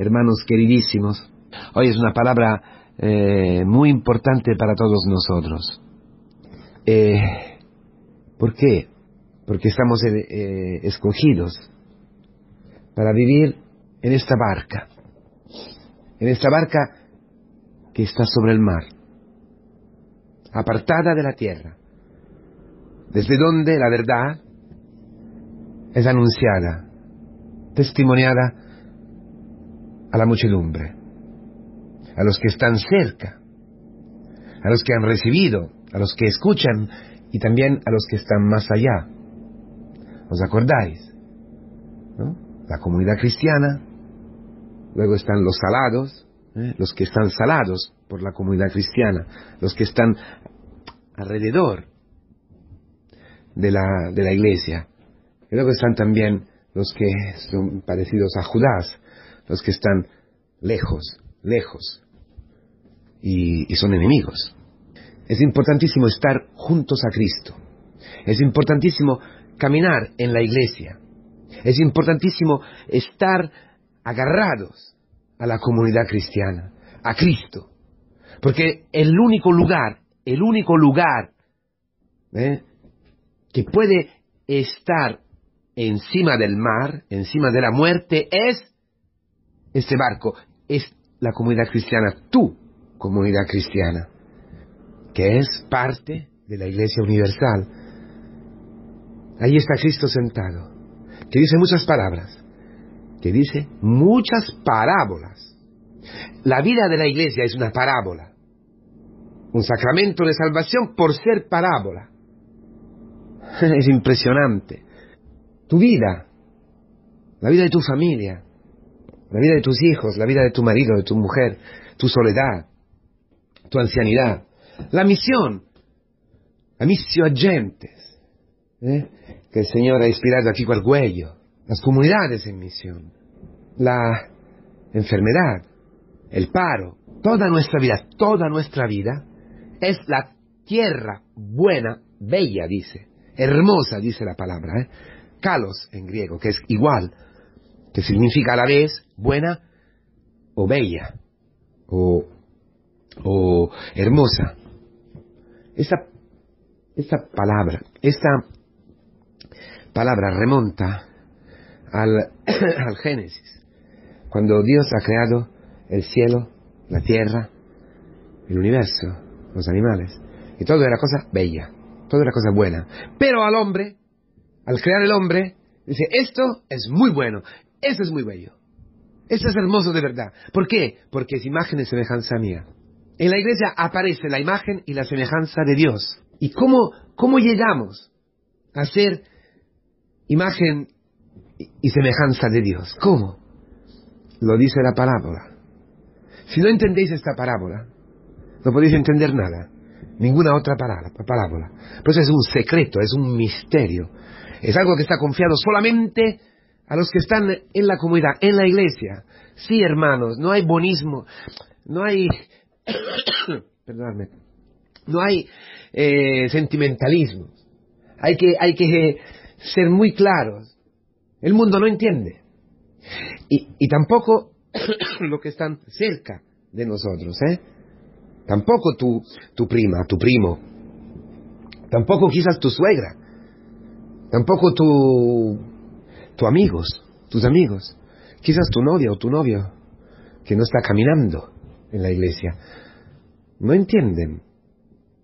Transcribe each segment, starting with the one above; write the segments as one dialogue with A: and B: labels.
A: hermanos queridísimos, hoy es una palabra eh, muy importante para todos nosotros. Eh, ¿Por qué? Porque estamos eh, escogidos para vivir en esta barca, en esta barca que está sobre el mar, apartada de la tierra, desde donde la verdad es anunciada, testimoniada a la muchedumbre, a los que están cerca, a los que han recibido, a los que escuchan y también a los que están más allá. ¿Os acordáis? La comunidad cristiana, luego están los salados, ¿eh? los que están salados por la comunidad cristiana, los que están alrededor de la, de la iglesia. Y luego están también los que son parecidos a Judas, los que están lejos, lejos, y, son enemigos. Es importantísimo estar juntos a Cristo. Es importantísimo caminar en la iglesia. Es importantísimo estar agarrados a la comunidad cristiana, a Cristo. Porque el único lugar, el único lugar ¿eh? que puede estar encima del mar, encima de la muerte, es este barco, es la comunidad cristiana, tu comunidad cristiana, que es parte de la Iglesia Universal. Ahí está Cristo sentado, que dice muchas palabras, que dice muchas parábolas. La vida de la Iglesia es una parábola, un sacramento de salvación por ser parábola. Es impresionante. Tu vida, la vida de tu familia, la vida de tus hijos, la vida de tu marido, de tu mujer, tu soledad, tu ancianidad, la misión, la misión agentes, ¿eh? que el Señor ha inspirado aquí al cuello, las comunidades en misión, la enfermedad, el paro, toda nuestra vida, toda nuestra vida es la tierra buena, bella, dice, hermosa, dice la palabra, ¿eh? kalos en griego, que es igual, que significa a la vez buena o bella o, o hermosa. Esta, esta palabra, esta palabra remonta al, al Génesis, cuando Dios ha creado el cielo, la tierra, el universo, los animales, y todo era cosa bella, todo era cosa buena. Pero al hombre, al crear el hombre, dice, esto es muy bueno, esto es muy bello, esto es hermoso de verdad. ¿Por qué? Porque es imagen y semejanza mía. En la iglesia aparece la imagen y la semejanza de Dios. ¿Y cómo, cómo llegamos a ser imagen y semejanza de Dios? ¿Cómo? Lo dice la parábola. Si no entendéis esta parábola, no podéis entender nada. Ninguna otra parábola. Pues es un secreto, es un misterio. Es algo que está confiado solamente a los que están en la comunidad, en la iglesia. Sí, hermanos, no hay bonismo, no hay... perdóname, no hay eh, sentimentalismo. Hay que, hay que ser muy claros. El mundo no entiende. Y, y tampoco los que están cerca de nosotros, ¿eh? Tampoco tu, tu prima, tu primo. Tampoco quizás tu suegra. Tampoco tu, tu amigos, tus amigos. Quizás tu novia o tu novio que no está caminando en la iglesia. No entienden.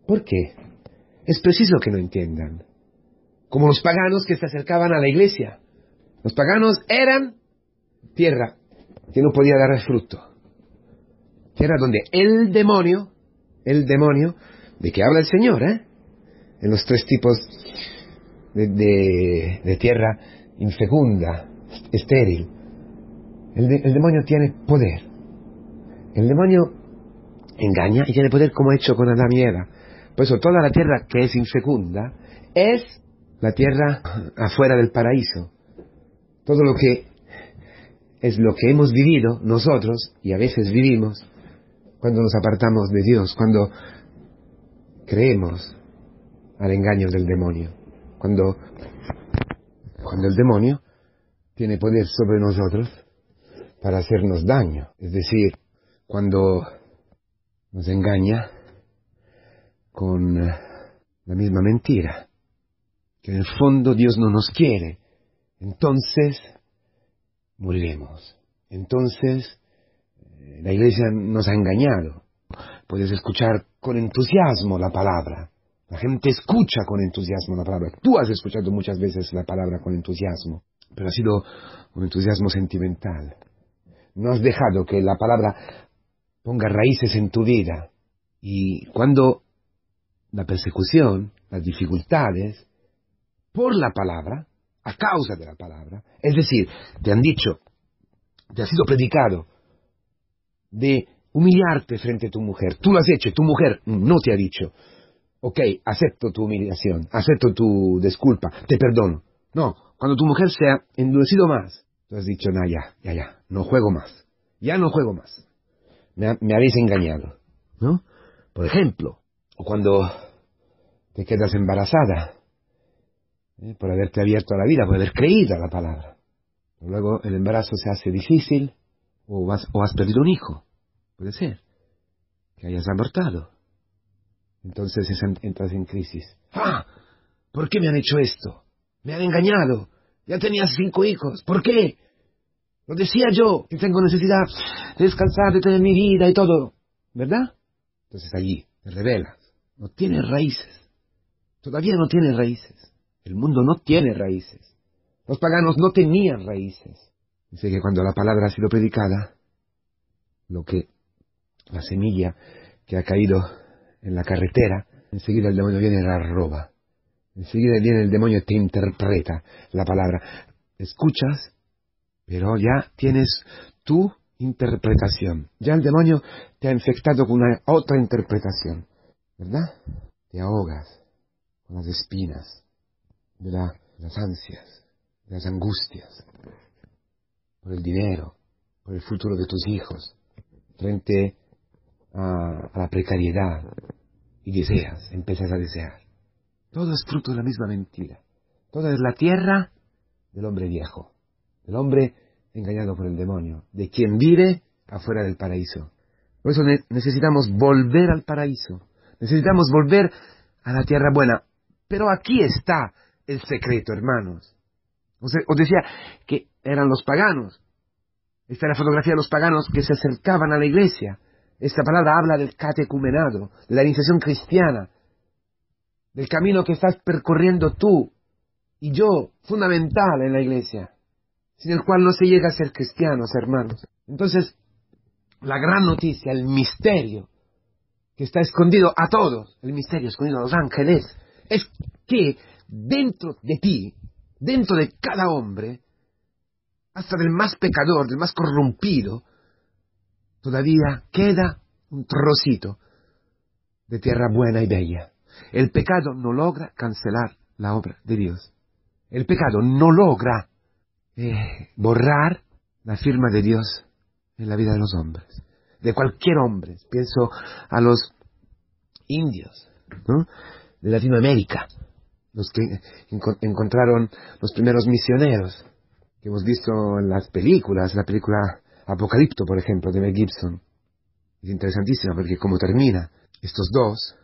A: ¿Por qué? Es preciso que no entiendan. Como los paganos que se acercaban a la iglesia. Los paganos eran tierra que no podía dar fruto. Tierra donde el demonio el demonio, de que habla el Señor, ¿eh? En los tres tipos de, tierra infecunda, estéril. El, demonio tiene poder. El demonio engaña y tiene poder como ha hecho con Adán y Eva. Por eso toda la tierra que es infecunda es la tierra afuera del paraíso. Todo lo que es lo que hemos vivido nosotros y a veces vivimos cuando nos apartamos de Dios, cuando creemos al engaño del demonio, cuando, cuando el demonio tiene poder sobre nosotros para hacernos daño. Es decir, cuando nos engaña con la misma mentira, que en el fondo Dios no nos quiere, entonces moriremos. Entonces eh, la iglesia nos ha engañado. Puedes escuchar con entusiasmo la palabra. La gente escucha con entusiasmo la palabra. Tú has escuchado muchas veces la palabra con entusiasmo, pero ha sido un entusiasmo sentimental. No has dejado que la palabra ponga raíces en tu vida. Y cuando la persecución, las dificultades, por la palabra, a causa de la palabra, es decir, te han dicho, te ha sido predicado de humillarte frente a tu mujer. Tú lo has hecho, tu mujer no te ha dicho, ok, acepto tu humillación, acepto tu disculpa, te perdono. No, cuando tu mujer se ha endurecido más, tú has dicho, no, ya, ya, ya, no juego más, ya no juego más. Me, habéis engañado, ¿no? Por ejemplo, o cuando te quedas embarazada, ¿eh? por haberte abierto a la vida, por haber creído a la palabra. Luego el embarazo se hace difícil o has perdido un hijo. Puede ser que hayas abortado. Entonces entras en crisis. ¡Ah! ¿Por qué me han hecho esto? Me han engañado. Ya tenía cinco hijos. ¿Por qué? Lo decía yo, que tengo necesidad de descansar, de tener mi vida y todo. ¿Verdad? Entonces allí te revelas. No tienes raíces. Todavía no tienes raíces. El mundo no tiene raíces. Los paganos no tenían raíces. Dice que cuando la palabra ha sido predicada, lo que la semilla que ha caído en la carretera, enseguida el demonio viene y la roba. Enseguida viene el demonio y te interpreta la palabra. Escuchas, pero ya tienes tu interpretación. Ya el demonio te ha infectado con una otra interpretación. ¿Verdad? Te ahogas con las espinas de, las ansias, de las angustias, por el dinero, por el futuro de tus hijos, frente a, la precariedad y deseas, empiezas a desear. Todo es fruto de la misma mentira. Todo es la tierra del hombre viejo, del hombre engañado por el demonio, de quien vive afuera del paraíso. Por eso necesitamos volver al paraíso, necesitamos volver a la tierra buena. Pero aquí está el secreto, hermanos. Os, decía que eran los paganos. Esta es la fotografía de los paganos que se acercaban a la iglesia. Esta palabra habla del catecumenado, de la iniciación cristiana, del camino que estás percorriendo tú y yo, fundamental en la iglesia, sin el cual no se llega a ser cristianos, hermanos. Entonces, la gran noticia, el misterio que está escondido a todos, el misterio escondido a los ángeles, es que dentro de ti, dentro de cada hombre, hasta del más pecador, del más corrompido, todavía queda un trocito de tierra buena y bella. El pecado no logra cancelar la obra de Dios. El pecado no logra eh, borrar la firma de Dios en la vida de los hombres, de cualquier hombre. Pienso a los indios de Latinoamérica, los que encontraron los primeros misioneros, que hemos visto en las películas, la película Apocalipto, por ejemplo, de Mel Gibson. Es interesantísima porque como termina, estos dos,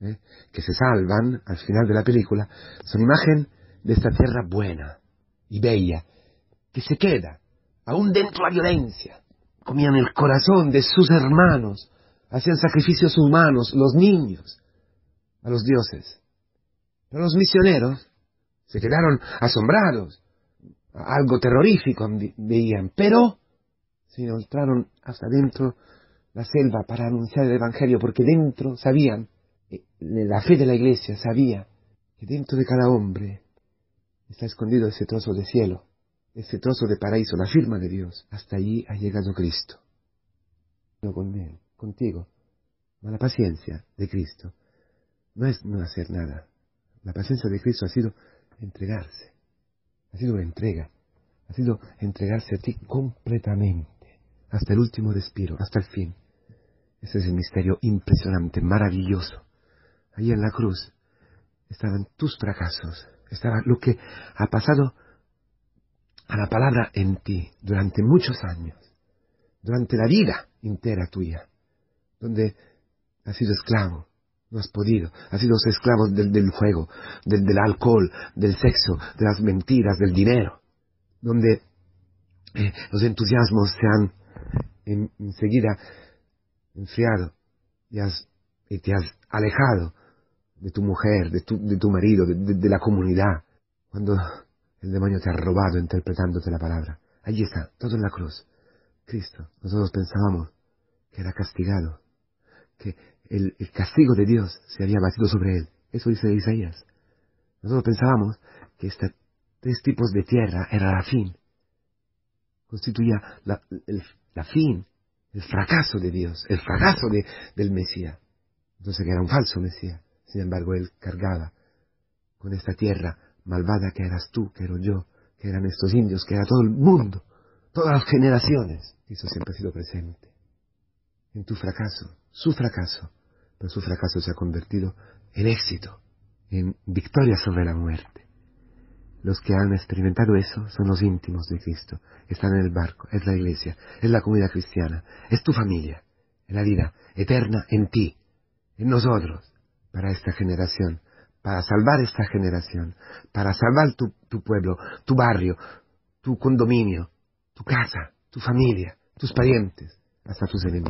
A: ¿eh? que se salvan al final de la película, son imagen de esta tierra buena y bella, que se queda, aún dentro de la violencia. Comían el corazón de sus hermanos, hacían sacrificios humanos, los niños, a los dioses. Pero los misioneros se quedaron asombrados, algo terrorífico veían, pero se entraron hasta dentro la selva para anunciar el Evangelio, porque dentro sabían, eh, la fe de la iglesia sabía que dentro de cada hombre está escondido ese trozo de cielo, ese trozo de paraíso, la firma de Dios. Hasta allí ha llegado Cristo. Con él, contigo. la paciencia de Cristo no es no hacer nada, la paciencia de Cristo ha sido entregarse, ha sido una entrega, ha sido entregarse a ti completamente, hasta el último respiro, hasta el fin. Ese es el misterio impresionante, maravilloso. Ahí en la cruz estaban tus fracasos, estaba lo que ha pasado a la palabra en ti durante muchos años. durante la vida entera tuya, donde has sido esclavo, no has podido, has sido esclavo del, juego, del, alcohol, del sexo, de las mentiras, del dinero, donde eh, los entusiasmos se han enseguida enfriado y, has, y te has alejado de tu mujer, de tu, de tu marido, de, la comunidad, cuando el demonio te ha robado interpretándote la palabra. Allí está, todo en la cruz. Cristo. Nosotros pensábamos que era castigado, que el, el castigo de Dios se había batido sobre él. Eso dice Isaías. Nosotros pensábamos que estos tres tipos de tierra era la fin. Constituía la, el, la fin, el fracaso de Dios, el fracaso de, del Mesías. Entonces que era un falso Mesías. Sin embargo, él cargaba con esta tierra malvada que eras tú, que era yo, que eran estos indios, que era todo el mundo, todas las generaciones. Eso siempre ha sido presente. En tu fracaso, su fracaso, pero su fracaso se ha convertido en éxito, en victoria sobre la muerte. Los que han experimentado eso son los íntimos de Cristo, están en el barco, es la iglesia, es la comunidad cristiana, es tu familia, es la vida eterna en ti, en nosotros, para esta generación, para salvar esta generación, para salvar tu, tu pueblo, tu barrio, tu condominio, tu casa, tu familia, tus parientes, hasta tus enemigos.